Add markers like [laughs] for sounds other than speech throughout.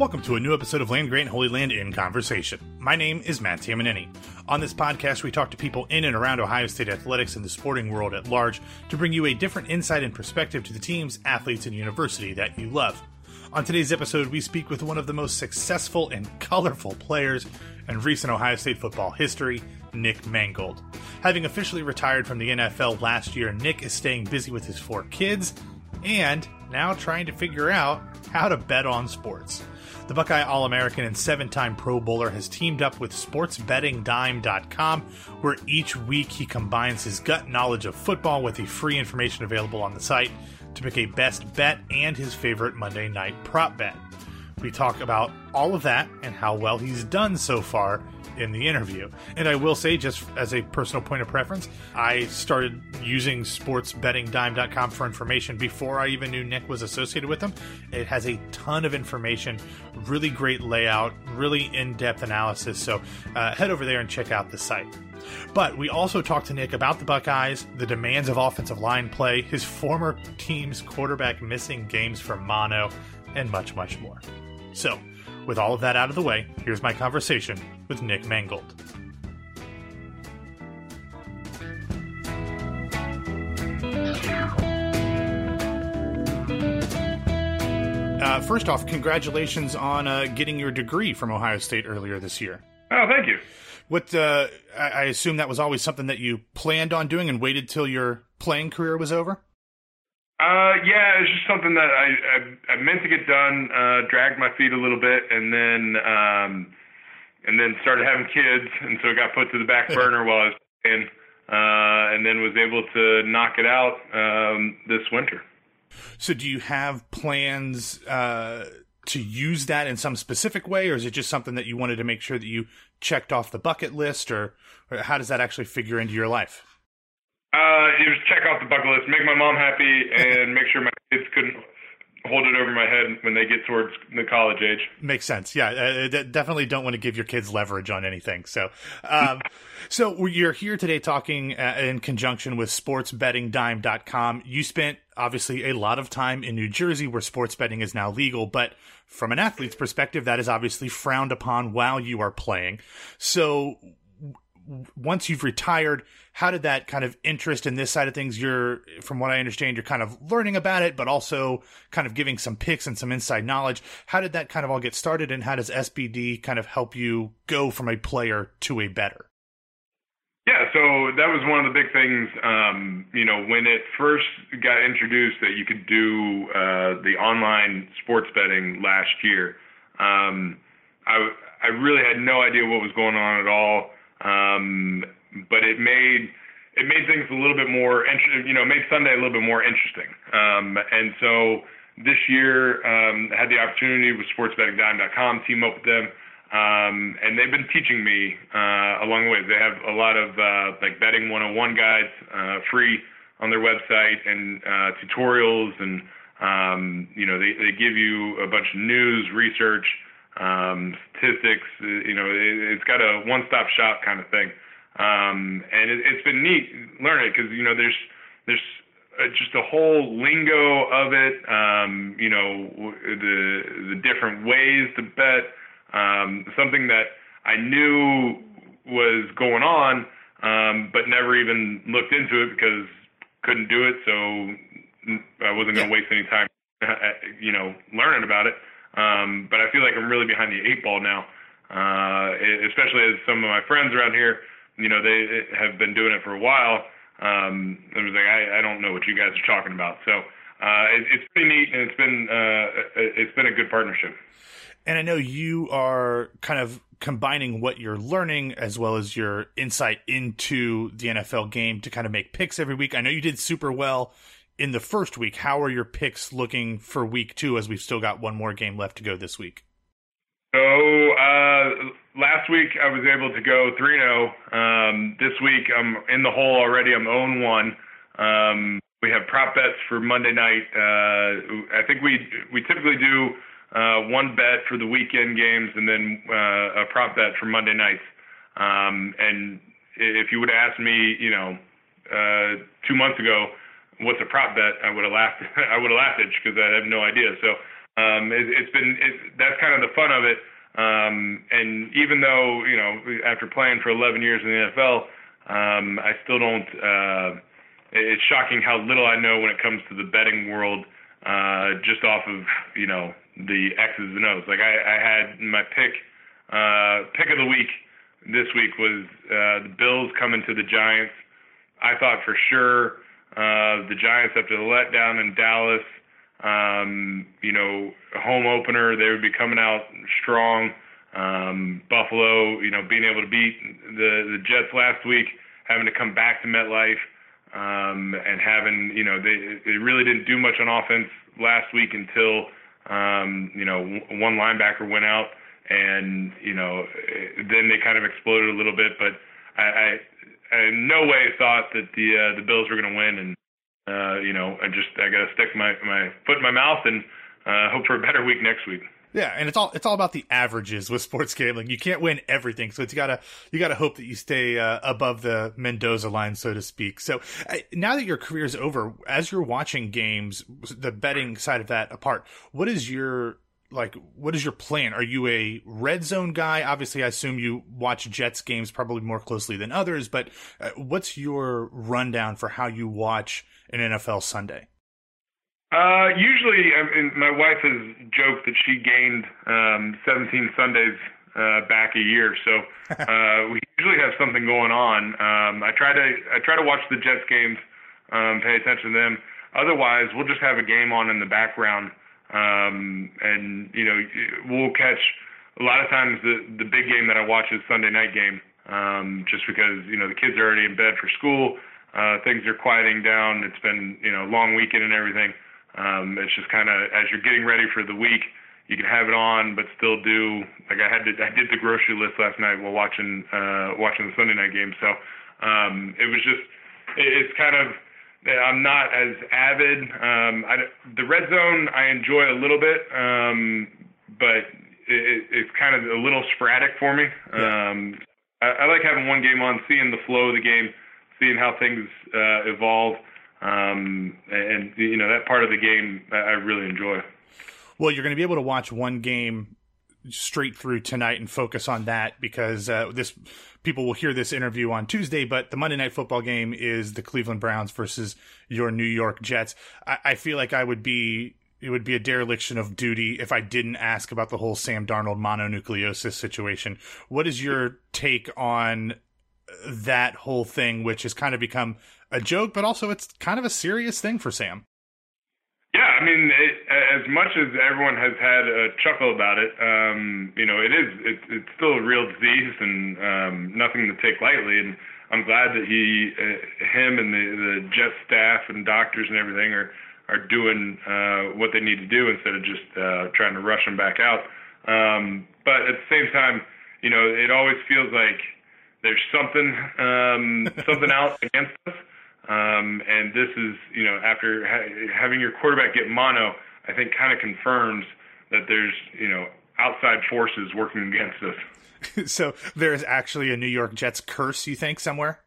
Welcome to a new episode of Land Grant Holy Land in Conversation. My name is Matt Tamanini. On this podcast, we talk to people in and around Ohio State athletics and the sporting world at large to bring you a different insight and perspective to the teams, athletes, and university that you love. On today's episode, we speak with one of the most successful and colorful players in recent Ohio State football history, Nick Mangold. Having officially retired from the NFL last year, Nick is staying busy with his four kids and now trying to figure out how to bet on sports. The Buckeye All American and seven time Pro Bowler has teamed up with SportsBettingDime.com, where each week he combines his gut knowledge of football with the free information available on the site to pick a best bet and his favorite Monday night prop bet. We talk about all of that and how well he's done so far in the interview. And I will say, just as a personal point of preference, I started using sportsbettingdime.com for information before I even knew Nick was associated with them. It has a ton of information, really great layout, really in depth analysis. So uh, head over there and check out the site. But we also talked to Nick about the Buckeyes, the demands of offensive line play, his former team's quarterback missing games for mono, and much, much more. So, with all of that out of the way, here's my conversation with Nick Mangold. Uh, first off, congratulations on uh, getting your degree from Ohio State earlier this year. Oh, thank you. What uh, I, I assume that was always something that you planned on doing and waited till your playing career was over. Uh, yeah, it's just something that I, I, I meant to get done. Uh, dragged my feet a little bit, and then um, and then started having kids, and so it got put to the back [laughs] burner while I was playing, uh, and then was able to knock it out um, this winter. So, do you have plans uh, to use that in some specific way, or is it just something that you wanted to make sure that you checked off the bucket list, or, or how does that actually figure into your life? Uh, was check off the bucket list, make my mom happy, and make sure my kids couldn't hold it over my head when they get towards the college age. Makes sense. Yeah, uh, definitely don't want to give your kids leverage on anything. So, um, [laughs] so you're here today talking uh, in conjunction with SportsBettingDime.com. You spent obviously a lot of time in New Jersey, where sports betting is now legal, but from an athlete's perspective, that is obviously frowned upon while you are playing. So, once you've retired, how did that kind of interest in this side of things? You're, from what I understand, you're kind of learning about it, but also kind of giving some picks and some inside knowledge. How did that kind of all get started, and how does SBD kind of help you go from a player to a bettor? Yeah, so that was one of the big things. Um, you know, when it first got introduced that you could do uh, the online sports betting last year, um, I I really had no idea what was going on at all. Um, but it made it made things a little bit more, you know, made Sunday a little bit more interesting. Um, and so this year, um, had the opportunity with SportsBettingDime.com, team up with them, um, and they've been teaching me uh, along the way. They have a lot of uh, like betting 101 guides, uh, free on their website, and uh, tutorials, and um, you know, they they give you a bunch of news, research um, statistics. Uh, you know, it, it's got a one-stop shop kind of thing, um, and it, it's been neat learning it because you know there's there's uh, just a whole lingo of it. Um, you know, the the different ways to bet. Um, something that I knew was going on, um, but never even looked into it because couldn't do it. So I wasn't going to waste any time, [laughs] you know, learning about it. Um, but I feel like I'm really behind the eight ball now, uh, especially as some of my friends around here, you know, they have been doing it for a while. Um, I was like, I, I don't know what you guys are talking about. So uh, it, it's pretty neat, and it's been uh, it's been a good partnership. And I know you are kind of combining what you're learning as well as your insight into the NFL game to kind of make picks every week. I know you did super well in the first week. How are your picks looking for week two as we've still got one more game left to go this week? So uh, last week I was able to go 3 0. Um, this week I'm in the hole already. I'm 0 1. Um, we have prop bets for Monday night. Uh, I think we we typically do uh, one bet for the weekend games and then uh, a prop bet for Monday nights. Um, and if you would have asked me, you know, uh, two months ago, what's a prop bet, I would have laughed. [laughs] I would have laughed at because I have no idea. So um, it, it's been it, that's kind of the fun of it. Um, and even though you know after playing for 11 years in the NFL, um, I still don't. Uh, it's shocking how little I know when it comes to the betting world, uh, just off of you know the X's and O's. Like I, I had my pick uh, pick of the week this week was uh, the Bills coming to the Giants. I thought for sure uh, the Giants after the letdown in Dallas um, you know, home opener, they would be coming out strong. Um, Buffalo, you know, being able to beat the the Jets last week, having to come back to MetLife, um, and having, you know, they they really didn't do much on offense last week until, um, you know, one linebacker went out, and you know, then they kind of exploded a little bit. But I, I, I in no way thought that the uh, the Bills were going to win, and uh, you know, I just I got to stick my my foot in my mouth and uh, hope for a better week next week. Yeah, and it's all it's all about the averages with sports gambling. You can't win everything, so it's gotta you gotta hope that you stay uh, above the Mendoza line, so to speak. So uh, now that your career is over, as you're watching games, the betting side of that apart, what is your like what is your plan? Are you a red zone guy? Obviously, I assume you watch Jets games probably more closely than others, but uh, what's your rundown for how you watch an NFL Sunday? Uh, usually, I mean, my wife has joked that she gained um, 17 Sundays uh, back a year, so [laughs] uh, we usually have something going on. Um, I try to I try to watch the Jets games, um, pay attention to them. Otherwise, we'll just have a game on in the background, um, and you know we'll catch. A lot of times, the the big game that I watch is Sunday night game, um, just because you know the kids are already in bed for school uh, things are quieting down. It's been you know long weekend and everything. Um, it's just kind of as you're getting ready for the week, you can have it on, but still do like I had to. I did the grocery list last night while watching uh, watching the Sunday night game. So um, it was just it's kind of I'm not as avid. Um, I, the red zone I enjoy a little bit, um, but it, it's kind of a little sporadic for me. Um, I, I like having one game on, seeing the flow of the game seeing how things uh, evolve, um, and you know that part of the game I really enjoy. Well, you're going to be able to watch one game straight through tonight and focus on that because uh, this people will hear this interview on Tuesday, but the Monday night football game is the Cleveland Browns versus your New York Jets. I, I feel like I would be it would be a dereliction of duty if I didn't ask about the whole Sam Darnold mononucleosis situation. What is your take on that whole thing, which has kind of become a joke, but also it's kind of a serious thing for Sam. Yeah, I mean, it, as much as everyone has had a chuckle about it, um, you know, it is it, it's still a real disease and um, nothing to take lightly. And I'm glad that he, uh, him, and the the jet staff and doctors and everything are are doing uh, what they need to do instead of just uh, trying to rush him back out. Um, but at the same time, you know, it always feels like there's something um, something out [laughs] against. Um, and this is, you know, after ha- having your quarterback get mono, I think kind of confirms that there's, you know, outside forces working against us. [laughs] so there's actually a New York Jets curse, you think, somewhere?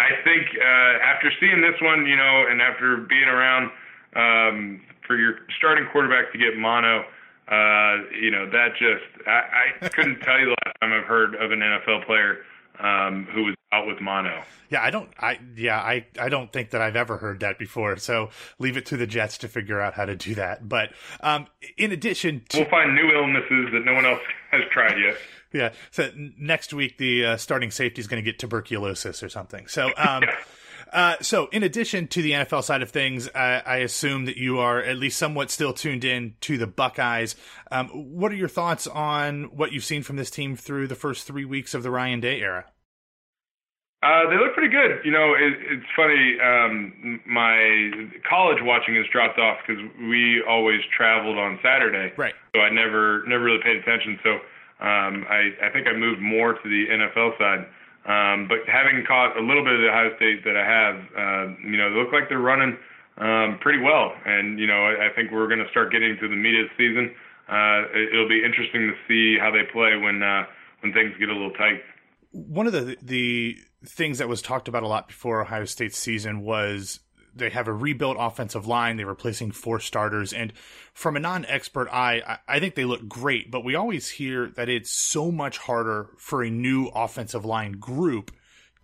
I think uh, after seeing this one, you know, and after being around um, for your starting quarterback to get mono, uh, you know, that just, I, I couldn't [laughs] tell you the last time I've heard of an NFL player um, who was out with mono. Yeah, I don't. I yeah, I I don't think that I've ever heard that before. So leave it to the Jets to figure out how to do that. But um, in addition, to, we'll find new illnesses that no one else [laughs] has tried yet. Yeah. So next week, the uh, starting safety is going to get tuberculosis or something. So. Um, [laughs] yeah. Uh, so, in addition to the NFL side of things, uh, I assume that you are at least somewhat still tuned in to the Buckeyes. Um, what are your thoughts on what you've seen from this team through the first three weeks of the Ryan Day era? Uh, they look pretty good. You know, it, it's funny. Um, my college watching has dropped off because we always traveled on Saturday, right? So I never never really paid attention. So um, I I think I moved more to the NFL side. Um, but having caught a little bit of the Ohio State that I have, uh, you know, they look like they're running um, pretty well. And, you know, I, I think we're going to start getting to the the season. Uh, it, it'll be interesting to see how they play when uh, when things get a little tight. One of the the things that was talked about a lot before Ohio State's season was they have a rebuilt offensive line. They're replacing four starters, and from a non-expert eye, I, I think they look great. But we always hear that it's so much harder for a new offensive line group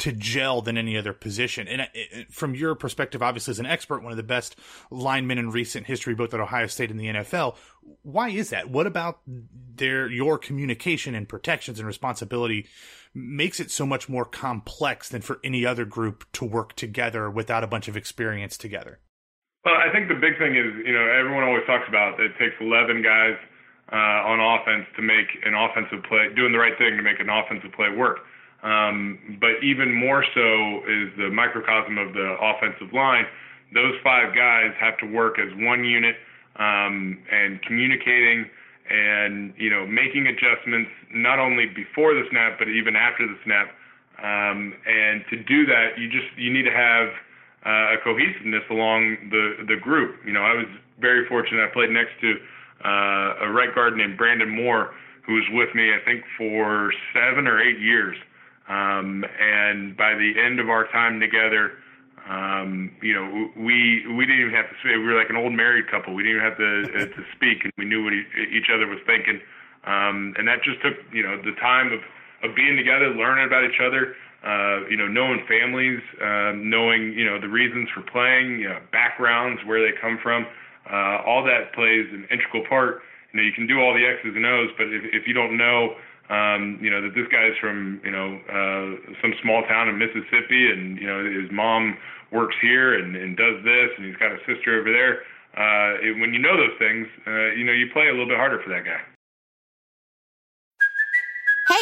to gel than any other position. And from your perspective, obviously as an expert, one of the best linemen in recent history, both at Ohio State and the NFL. Why is that? What about their your communication and protections and responsibility makes it so much more complex than for any other group to work together without a bunch of experience together? Well, I think the big thing is, you know, everyone always talks about it takes 11 guys uh, on offense to make an offensive play, doing the right thing to make an offensive play work. Um, but even more so is the microcosm of the offensive line. Those five guys have to work as one unit um, and communicating and you know making adjustments not only before the snap but even after the snap. Um, and to do that, you just you need to have uh, a cohesiveness along the the group. You know, I was very fortunate. I played next to uh, a right guard named Brandon Moore, who was with me I think for seven or eight years. Um, and by the end of our time together, um, you know, we we didn't even have to speak. We were like an old married couple. We didn't even have to uh, [laughs] to speak, and we knew what each other was thinking. Um, and that just took you know the time of of being together, learning about each other. Uh, you know, knowing families, uh, knowing you know the reasons for playing, you know, backgrounds, where they come from. Uh, all that plays an integral part. You know, you can do all the X's and O's, but if, if you don't know um, you know, that this guy's from, you know, uh, some small town in Mississippi and, you know, his mom works here and, and does this and he's got a sister over there. Uh, it, when you know those things, uh, you know, you play a little bit harder for that guy.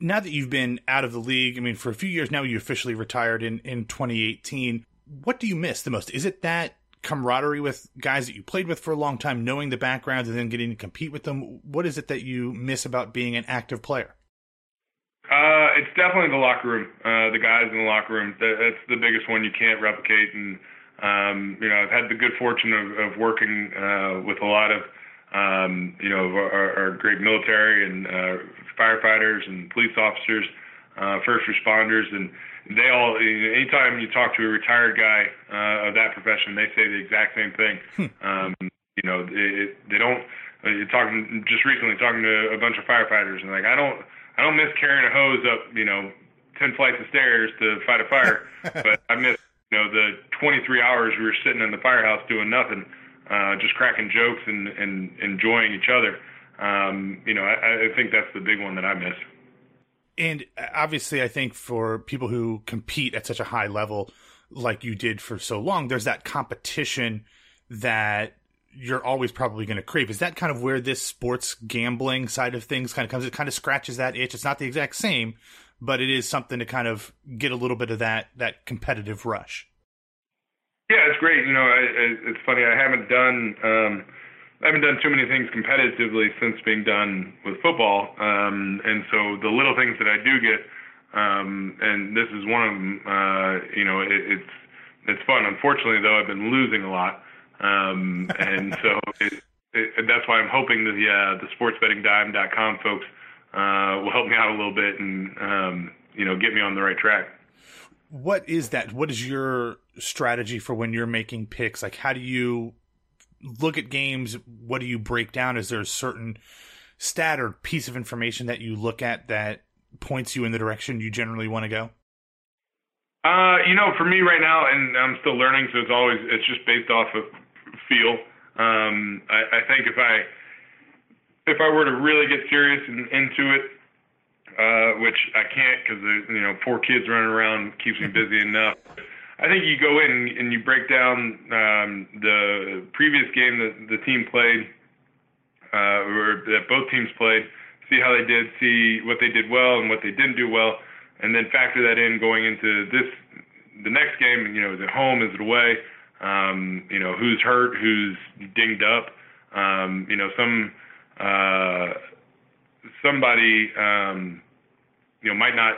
now that you've been out of the league, I mean, for a few years now, you officially retired in, in 2018. What do you miss the most? Is it that camaraderie with guys that you played with for a long time, knowing the backgrounds and then getting to compete with them? What is it that you miss about being an active player? Uh, it's definitely the locker room. Uh, the guys in the locker room. That's the biggest one you can't replicate. And um, you know, I've had the good fortune of, of working uh, with a lot of um, you know our, our great military and uh, firefighters and police officers, uh, first responders, and they all. Anytime you talk to a retired guy uh, of that profession, they say the exact same thing. Hmm. Um, you know, it, they don't. Uh, talking just recently talking to a bunch of firefighters, and like I don't, I don't miss carrying a hose up, you know, ten flights of stairs to fight a fire, [laughs] but I miss, you know, the 23 hours we were sitting in the firehouse doing nothing, uh, just cracking jokes and and enjoying each other um, you know, I, I think that's the big one that I miss. And obviously, I think for people who compete at such a high level, like you did for so long, there's that competition that you're always probably going to crave. Is that kind of where this sports gambling side of things kind of comes? It kind of scratches that itch. It's not the exact same, but it is something to kind of get a little bit of that that competitive rush. Yeah, it's great. You know, I, I, it's funny. I haven't done. Um, I haven't done too many things competitively since being done with football, um, and so the little things that I do get, um, and this is one of them. Uh, you know, it, it's it's fun. Unfortunately, though, I've been losing a lot, um, and so [laughs] it, it, that's why I'm hoping that the uh, the sportsbettingdime.com folks uh, will help me out a little bit and um, you know get me on the right track. What is that? What is your strategy for when you're making picks? Like, how do you look at games, what do you break down? Is there a certain stat or piece of information that you look at that points you in the direction you generally want to go? Uh, you know, for me right now, and I'm still learning, so it's always it's just based off of feel. Um, I, I think if I if I were to really get serious and into it, uh, which I can't because you know four kids running around keeps me [laughs] busy enough. I think you go in and you break down um, the previous game that the team played, uh, or that both teams played, see how they did, see what they did well and what they didn't do well, and then factor that in going into this the next game. You know, is it home? Is it away? um, you know, who's hurt, who's dinged up. Um, you know, some uh, somebody um, you know might not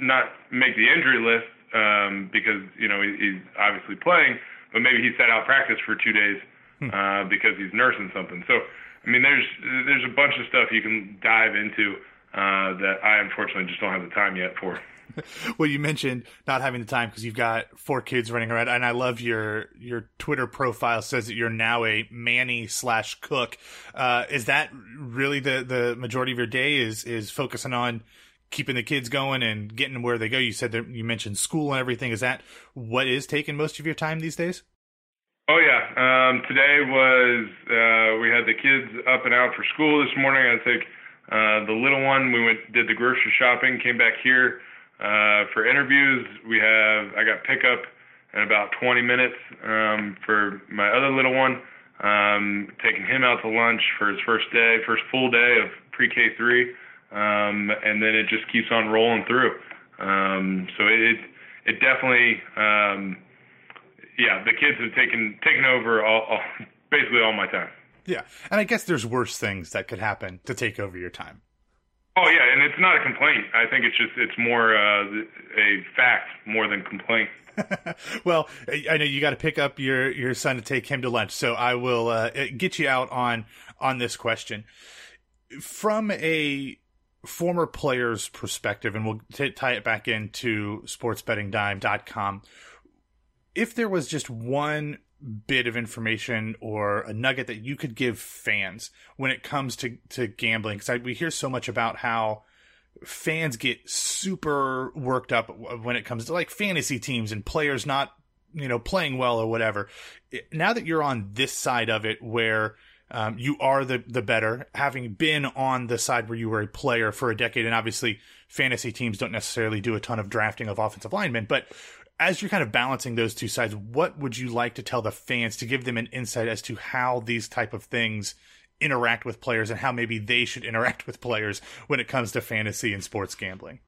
not make the injury list um, because you know he's obviously playing, but maybe he sat out practice for two days hmm. uh, because he's nursing something. So I mean, there's there's a bunch of stuff you can dive into uh, that I unfortunately just don't have the time yet for. [laughs] well, you mentioned not having the time because you've got four kids running around, and I love your your Twitter profile says that you're now a manny slash cook. Uh, is that really the the majority of your day? Is is focusing on keeping the kids going and getting where they go? You said that you mentioned school and everything. Is that what is taking most of your time these days? Oh yeah. Um, today was uh, we had the kids up and out for school this morning. I think uh, the little one. We went did the grocery shopping, came back here uh, for interviews, we have I got pickup in about 20 minutes um, for my other little one. Um, taking him out to lunch for his first day, first full day of pre-K three, um, and then it just keeps on rolling through. Um, so it it definitely, um, yeah, the kids have taken taken over all, all [laughs] basically all my time. Yeah, and I guess there's worse things that could happen to take over your time. Oh yeah, and it's not a complaint. I think it's just it's more uh, a fact more than complaint. [laughs] well, I know you got to pick up your your son to take him to lunch, so I will uh, get you out on on this question from a former player's perspective, and we'll t- tie it back into sportsbettingdime.com. If there was just one bit of information or a nugget that you could give fans when it comes to, to gambling? Because we hear so much about how fans get super worked up when it comes to like fantasy teams and players not, you know, playing well or whatever. Now that you're on this side of it where um, you are the, the bettor, having been on the side where you were a player for a decade, and obviously fantasy teams don't necessarily do a ton of drafting of offensive linemen, but as you're kind of balancing those two sides, what would you like to tell the fans to give them an insight as to how these type of things interact with players and how maybe they should interact with players when it comes to fantasy and sports gambling?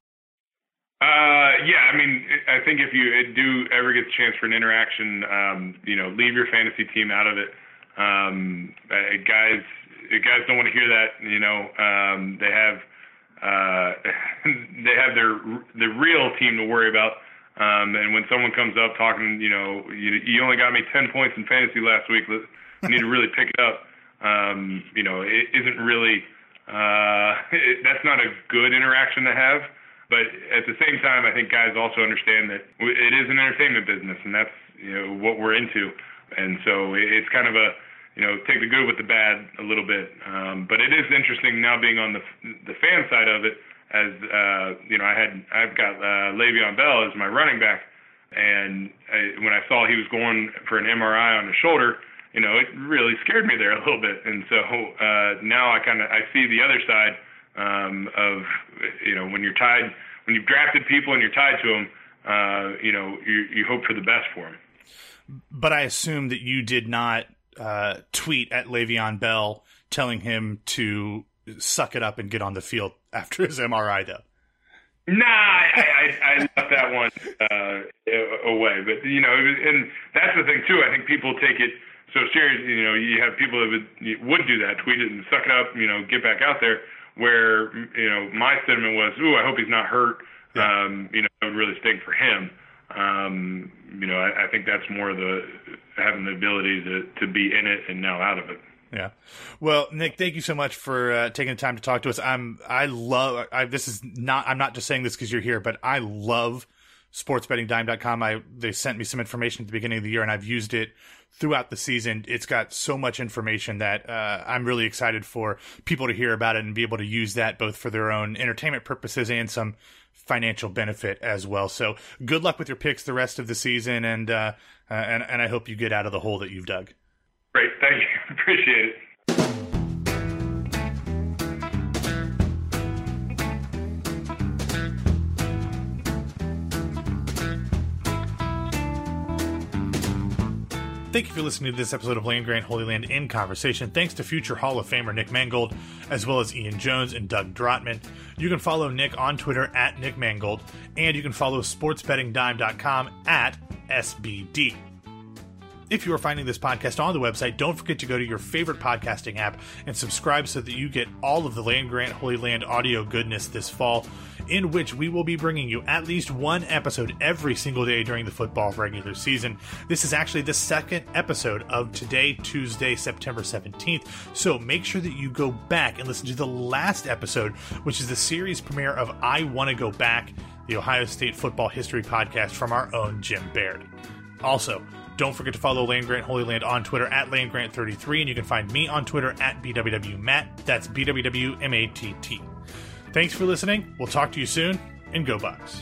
Uh, yeah, I mean, I think if you do ever get the chance for an interaction, um, you know, leave your fantasy team out of it. Um, uh, guys, guys don't want to hear that. You know, um, they have uh, [laughs] they have their the real team to worry about um, and when someone comes up talking, you know, you, you only got me 10 points in fantasy last week, you need to really pick it up. Um, you know, it isn't really, uh, [laughs] it, that's not a good interaction to have. But at the same time, I think guys also understand that it is an entertainment business, and that's you know what we're into. And so it's kind of a you know take the good with the bad a little bit. Um, but it is interesting now being on the the fan side of it as uh, you know, I had I've got uh, Le'Veon Bell as my running back, and I, when I saw he was going for an MRI on his shoulder, you know, it really scared me there a little bit. And so uh, now I kind of I see the other side um, of you know when you're tied when you've drafted people and you're tied to them, uh, you know, you, you hope for the best for them. But I assume that you did not uh, tweet at Le'Veon Bell telling him to suck it up and get on the field [laughs] after his MRI, though. Nah, I, I, I left that one uh, away. But you know, and that's the thing too. I think people take it so serious. You know, you have people that would would do that, tweet it and suck it up. You know, get back out there. Where you know my sentiment was, ooh, I hope he's not hurt. Yeah. Um, you know, it would really stink for him. Um, you know, I, I think that's more the having the ability to to be in it and now out of it. Yeah. Well, Nick, thank you so much for uh, taking the time to talk to us. I'm I love I, this is not I'm not just saying this because you're here, but I love sportsbettingdime.com. I they sent me some information at the beginning of the year, and I've used it throughout the season. It's got so much information that uh, I'm really excited for people to hear about it and be able to use that both for their own entertainment purposes and some financial benefit as well. So good luck with your picks the rest of the season, and uh, uh and and I hope you get out of the hole that you've dug. Thank you for listening to this episode of Land Grant Holy Land in Conversation. Thanks to future Hall of Famer Nick Mangold, as well as Ian Jones and Doug Drotman. You can follow Nick on Twitter at Nick Mangold, and you can follow sportsbettingdime.com at SBD. If you are finding this podcast on the website, don't forget to go to your favorite podcasting app and subscribe so that you get all of the Land Grant Holy Land audio goodness this fall, in which we will be bringing you at least one episode every single day during the football regular season. This is actually the second episode of today, Tuesday, September 17th, so make sure that you go back and listen to the last episode, which is the series premiere of I Want to Go Back, the Ohio State football history podcast from our own Jim Baird. Also, don't forget to follow Land Grant Holy Land on Twitter at LandGrant33, and you can find me on Twitter at BWWMatt. That's BWWMATT. Thanks for listening. We'll talk to you soon, and go Bucks.